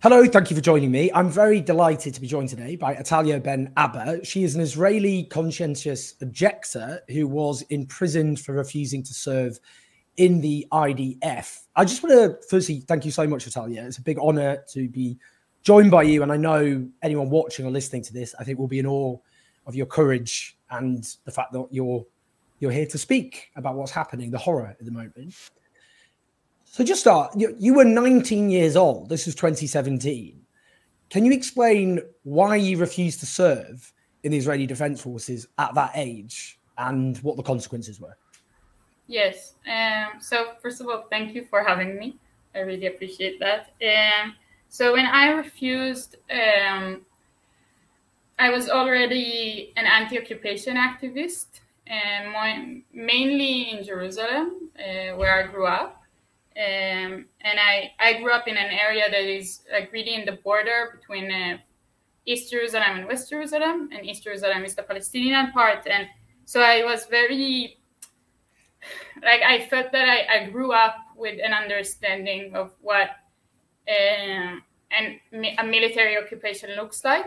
Hello, thank you for joining me. I'm very delighted to be joined today by Atalya Ben-Abba. She is an Israeli conscientious objector who was imprisoned for refusing to serve in the IDF. I just want to firstly thank you so much, Atalya. It's a big honor to be joined by you. And I know anyone watching or listening to this, I think will be in awe of your courage and the fact that you're you're here to speak about what's happening, the horror at the moment. So just start. You, were 19 years old. This is 2017. Can you explain why you refused to serve in the Israeli Defense Forces at that age and what the consequences were? Yes. Um, so first of all, thank you for having me. I really appreciate that. Um, so when I refused, um, I was already an anti-occupation activist, and my, mainly in Jerusalem, uh, where I grew up. Um, and I, I grew up in an area that is like really in the border between uh, East Jerusalem and West Jerusalem, and East Jerusalem is the Palestinian part. And so I was very, like, I felt that I, I grew up with an understanding of what um, and a military occupation looks like.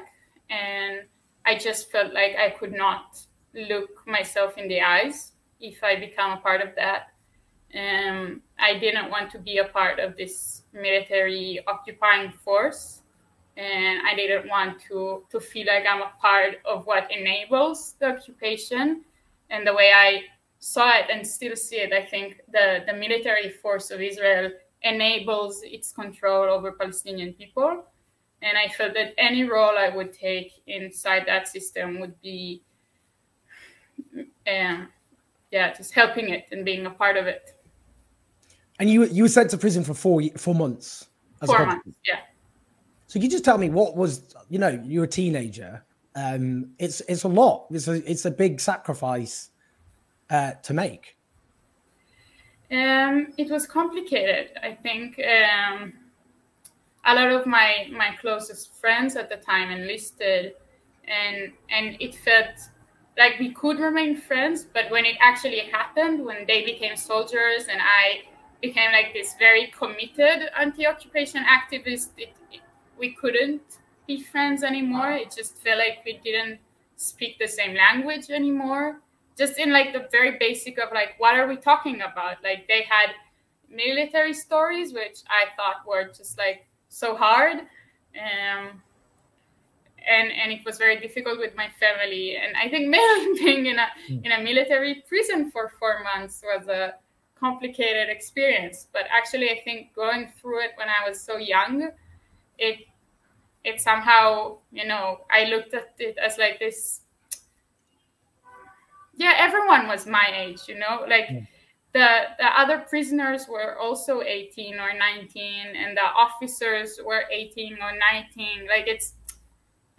And I just felt like I could not look myself in the eyes if I become a part of that. Um, I didn't want to be a part of this military occupying force. And I didn't want to, to feel like I'm a part of what enables the occupation. And the way I saw it and still see it, I think the, the military force of Israel enables its control over Palestinian people. And I felt that any role I would take inside that system would be, um, yeah, just helping it and being a part of it. And you you were sent to prison for four four months. four months, yeah. So you just tell me what was you know you're a teenager. Um, it's it's a lot. It's a it's a big sacrifice uh, to make. Um, it was complicated. I think um, a lot of my my closest friends at the time enlisted, and and it felt like we could remain friends. But when it actually happened, when they became soldiers and I became like this very committed anti-occupation activist, it, it, we couldn't be friends anymore. It just felt like we didn't speak the same language anymore. Just in like the very basic of like what are we talking about? Like they had military stories which i thought were just like so hard. Um, and and it was very difficult with my family. And i think being in a hmm. in a military prison for four months was a complicated experience. But actually i think going through it when i was so young it it somehow you know i looked at it as like this yeah everyone was my age you know? Like yeah. the the other prisoners were also 18 or 19 and the officers were 18 or 19 like it's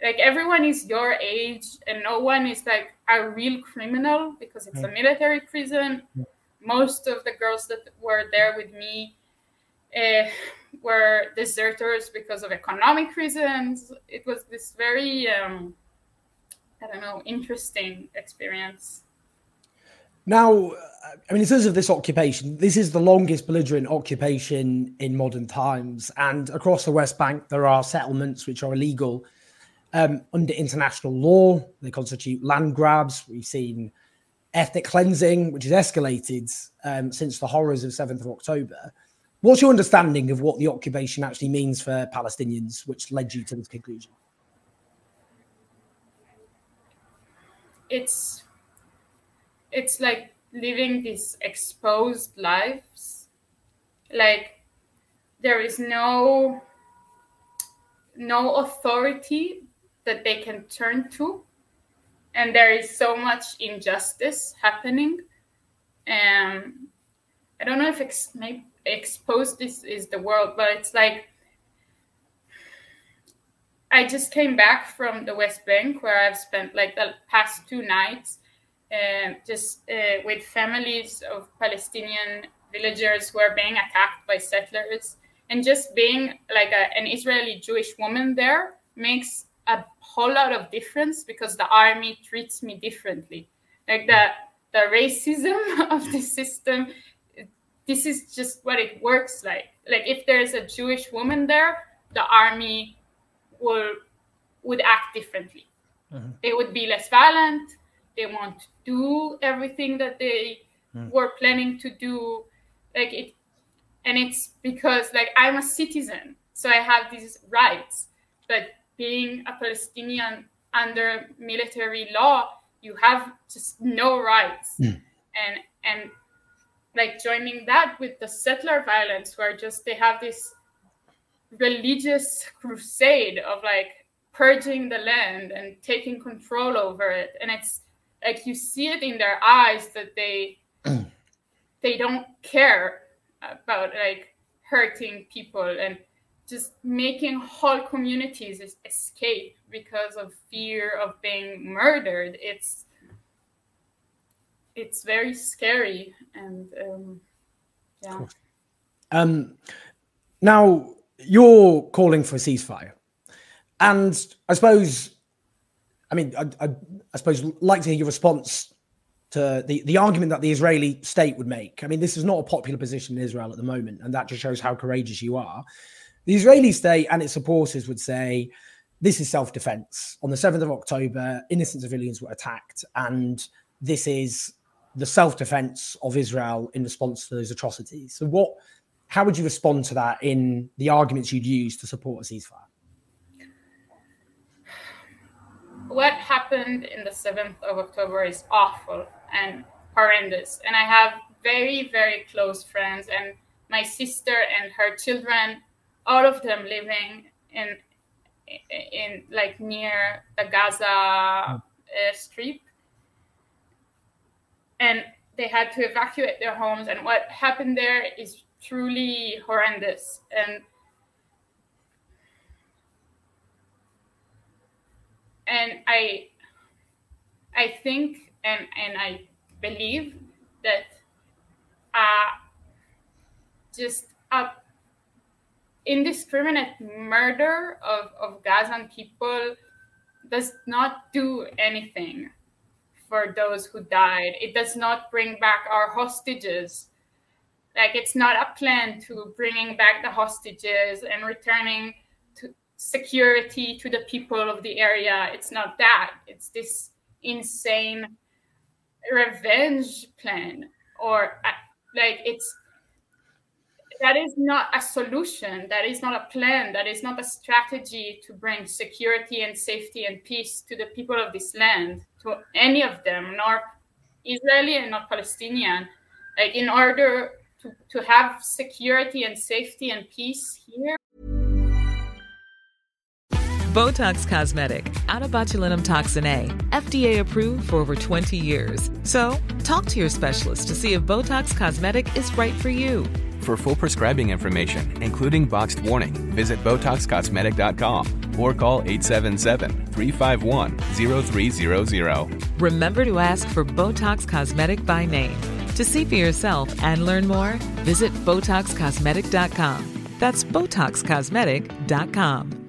like everyone is your age and no one is like a real criminal because it's a military prison. Yeah. Most of the girls that were there with me uh, were deserters because of economic reasons it was this very um, i don't know interesting experience now, I mean, in terms of this occupation, this is the longest belligerent occupation in modern times. And across the West Bank, there are settlements which are illegal um, under international law. They constitute land grabs. We've seen ethnic cleansing, which has escalated um, since the horrors of 7th of October. What's your understanding of what the occupation actually means for Palestinians, which led you to this conclusion? It's it's like living these exposed lives like there is no no authority that they can turn to and there is so much injustice happening um i don't know if ex- maybe exposed this is the world but it's like I just came back from the West Bank where I've spent like the past two nights uh, just uh, with families of Palestinian villagers who are being attacked by settlers. And just being like a, an Israeli Jewish woman there makes a whole lot of difference because the army treats me differently. Like the the racism of the system, this is just what it works like. Like if there's a Jewish woman there, the army will would act differently. Mm-hmm. They would be less violent. They won't do everything that they mm. were planning to do. Like it, and it's because like I'm a citizen, so I have these rights. But being a Palestinian under military law, you have just no rights. Mm. And and like joining that with the settler violence, where just they have this religious crusade of like purging the land and taking control over it and it's like you see it in their eyes that they they don't care about like hurting people and just making whole communities escape because of fear of being murdered it's it's very scary and um, yeah um now you're calling for a ceasefire and i suppose i mean I, I, I suppose like to hear your response to the, the argument that the Israeli state would make. I mean, this is not a popular position in Israel at the moment, and that just shows how courageous you are. The Israeli state and its supporters would say this is self defense. On the 7th of October, innocent civilians were attacked, and this is the self defense of Israel in response to those atrocities. So, what, how would you respond to that in the arguments you'd use to support a ceasefire? What happened in the 7th of October is awful and horrendous. And I have very, very close friends, and my sister and her children all of them living in in like near the Gaza uh, Strip, and they had to evacuate their homes. And what happened there is truly horrendous. And and I I think and and I believe that uh, just a indiscriminate murder of, of Gazan people does not do anything for those who died. It does not bring back our hostages. Like it's not a plan to bringing back the hostages and returning to security to the people of the area. It's not that. It's this insane revenge plan or uh, like it's that is not a solution. That is not a plan. That is not a strategy to bring security and safety and peace to the people of this land, to any of them, nor Israeli and not Palestinian. Like, in order to, to have security and safety and peace here. Botox Cosmetic, out of botulinum toxin A, FDA approved for over 20 years. So, talk to your specialist to see if Botox Cosmetic is right for you. For full prescribing information, including boxed warning, visit BotoxCosmetic.com or call 877-351-0300. Remember to ask for Botox Cosmetic by name. To see for yourself and learn more, visit BotoxCosmetic.com. That's BotoxCosmetic.com.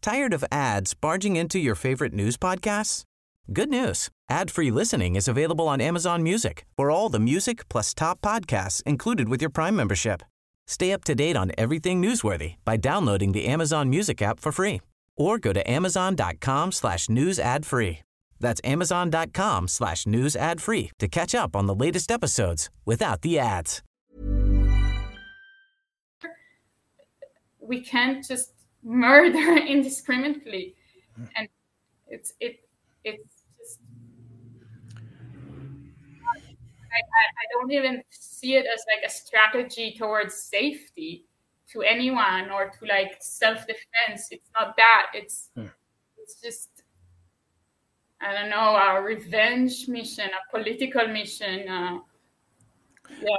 Tired of ads barging into your favorite news podcasts? Good news. Ad-free listening is available on Amazon Music for all the music plus top podcasts included with your Prime membership. Stay up to date on everything newsworthy by downloading the Amazon Music app for free or go to amazon.com slash news ad free. That's amazon.com slash news ad free to catch up on the latest episodes without the ads. We can't just murder indiscriminately. And it's, it, it's I, I don't even see it as like a strategy towards safety to anyone or to like self-defense it's not that it's hmm. it's just i don't know a revenge mission a political mission uh, yeah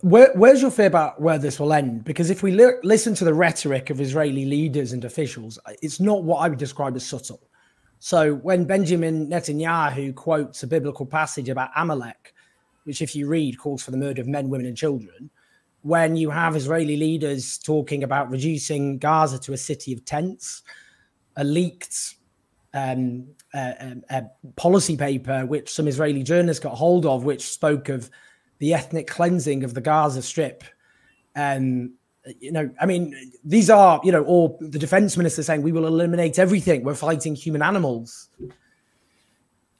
Where, where's your fear about where this will end? Because if we li- listen to the rhetoric of Israeli leaders and officials, it's not what I would describe as subtle. So when Benjamin Netanyahu quotes a biblical passage about Amalek, which, if you read, calls for the murder of men, women, and children, when you have Israeli leaders talking about reducing Gaza to a city of tents, a leaked um, a, a, policy paper which some Israeli journalists got hold of, which spoke of the ethnic cleansing of the Gaza Strip. Um, you know, I mean, these are, you know, or the defense minister saying we will eliminate everything. We're fighting human animals.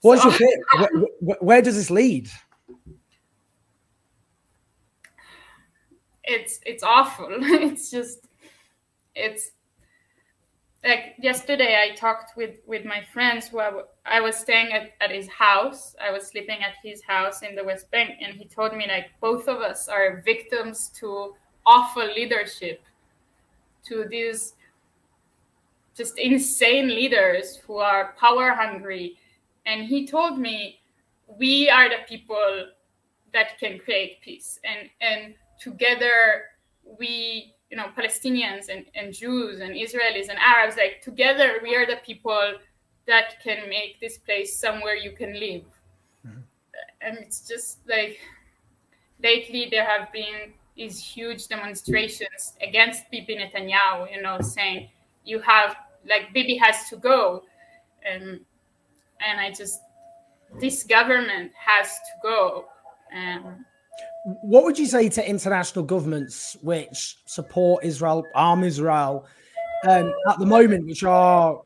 What's your pick? Where, where does this lead? It's it's awful. It's just it's like yesterday i talked with with my friends who I, was staying at, at his house. I was sleeping at his house in the west bank and he told me like both of us are victims to awful leadership to these just insane leaders who are power hungry. And he told me we are the people that can create peace. And and together we you know palestinians and, and jews and israelis and arabs like together we are the people that can make this place somewhere you can live. Mm-hmm. and it's just like lately there have been these huge demonstrations against bibi netanyahu you know saying you have like bibi has to go. And and i just this government has to go. And what would you say to international governments which support Israel, arm Israel, um, at the moment, which are,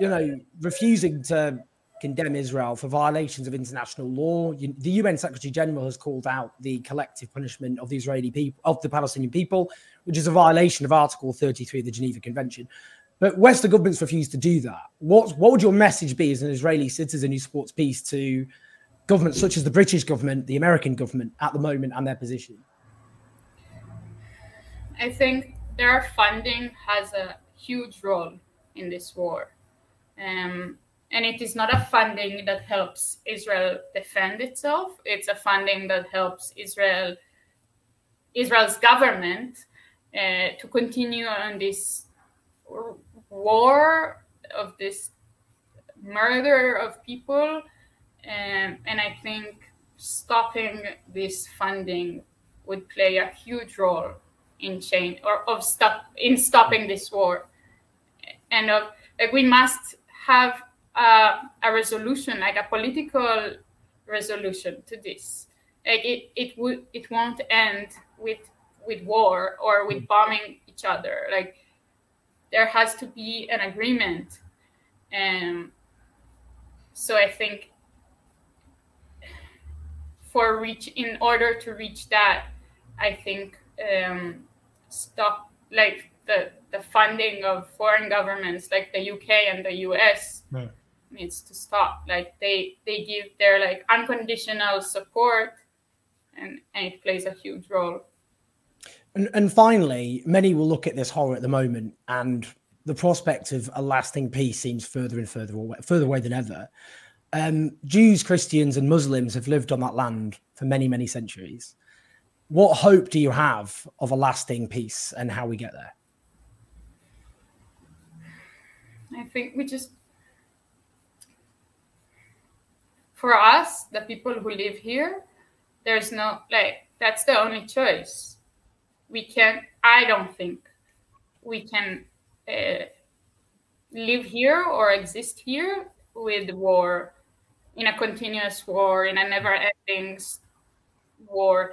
you know, refusing to condemn Israel for violations of international law? The UN Secretary General has called out the collective punishment of the Israeli people, of the Palestinian people, which is a violation of Article 33 of the Geneva Convention. But Western governments refuse to do that. What what would your message be as an Israeli citizen who supports peace to governments such as the British government, the American government at the moment and their position? I think their funding has a huge role in this war. Um, and it is not a funding that helps Israel defend itself. It's a funding that helps Israel, Israel's government, uh, to continue on this war of this murder of people um, and I think stopping this funding would play a huge role in change or of stop in stopping this war. And of like we must have a, a resolution, like a political resolution to this. Like it, it would it won't end with with war or with bombing each other. Like there has to be an agreement. And um, so I think for reach in order to reach that i think um, stop like the the funding of foreign governments like the uk and the us right. needs to stop. Like they they give their like unconditional support and, and it plays a huge role. And, and finally many will look at this horror at the moment and the prospect of a lasting peace seems further and further away, further away than ever um, Jews, Christians, and Muslims have lived on that land for many, many centuries. What hope do you have of a lasting peace and how we get there? I think we just, for us, the people who live here, there's no, like, that's the only choice. We can, I don't think we can uh, live here or exist here with war in a continuous war, in a never ending war.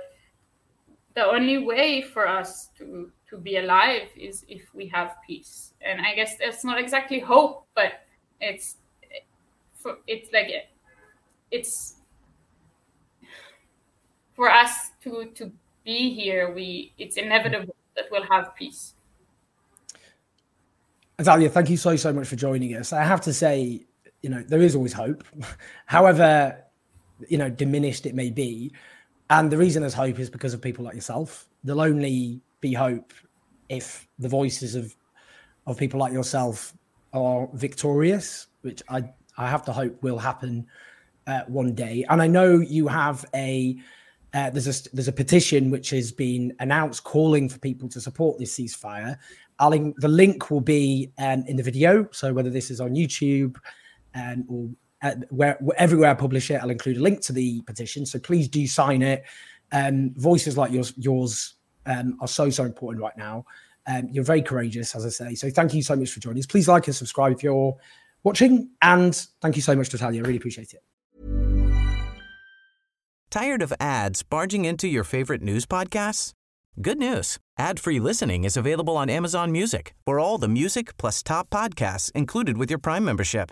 The only way for us to, to be alive is if we have peace. And I guess that's not exactly hope, but it's it's like it's for us to to be here we it's inevitable that we'll have peace Natalia, thank you so so much for joining us. I have to say, you know, there is always hope, however, you know, diminished it may be. And the reason there's hope is because of people like yourself. There'll only be hope if the voices of of people like yourself are victorious, which I I have to hope will happen uh, one day. And I know you have a uh, there's a there's a petition which has been announced calling for people to support this ceasefire. I'll the link will be um, in the video. So whether this is on YouTube um, or uh, where, everywhere I publish it, I'll include a link to the petition. So please do sign it. Um, voices like yours, yours um, are so so important right now. Um, you're very courageous, as I say. So thank you so much for joining us. Please like and subscribe if you're watching, and thank you so much, Natalia. I really appreciate it. Tired of ads barging into your favorite news podcasts? Good news. Ad-free listening is available on Amazon Music for all the music plus top podcasts included with your Prime membership.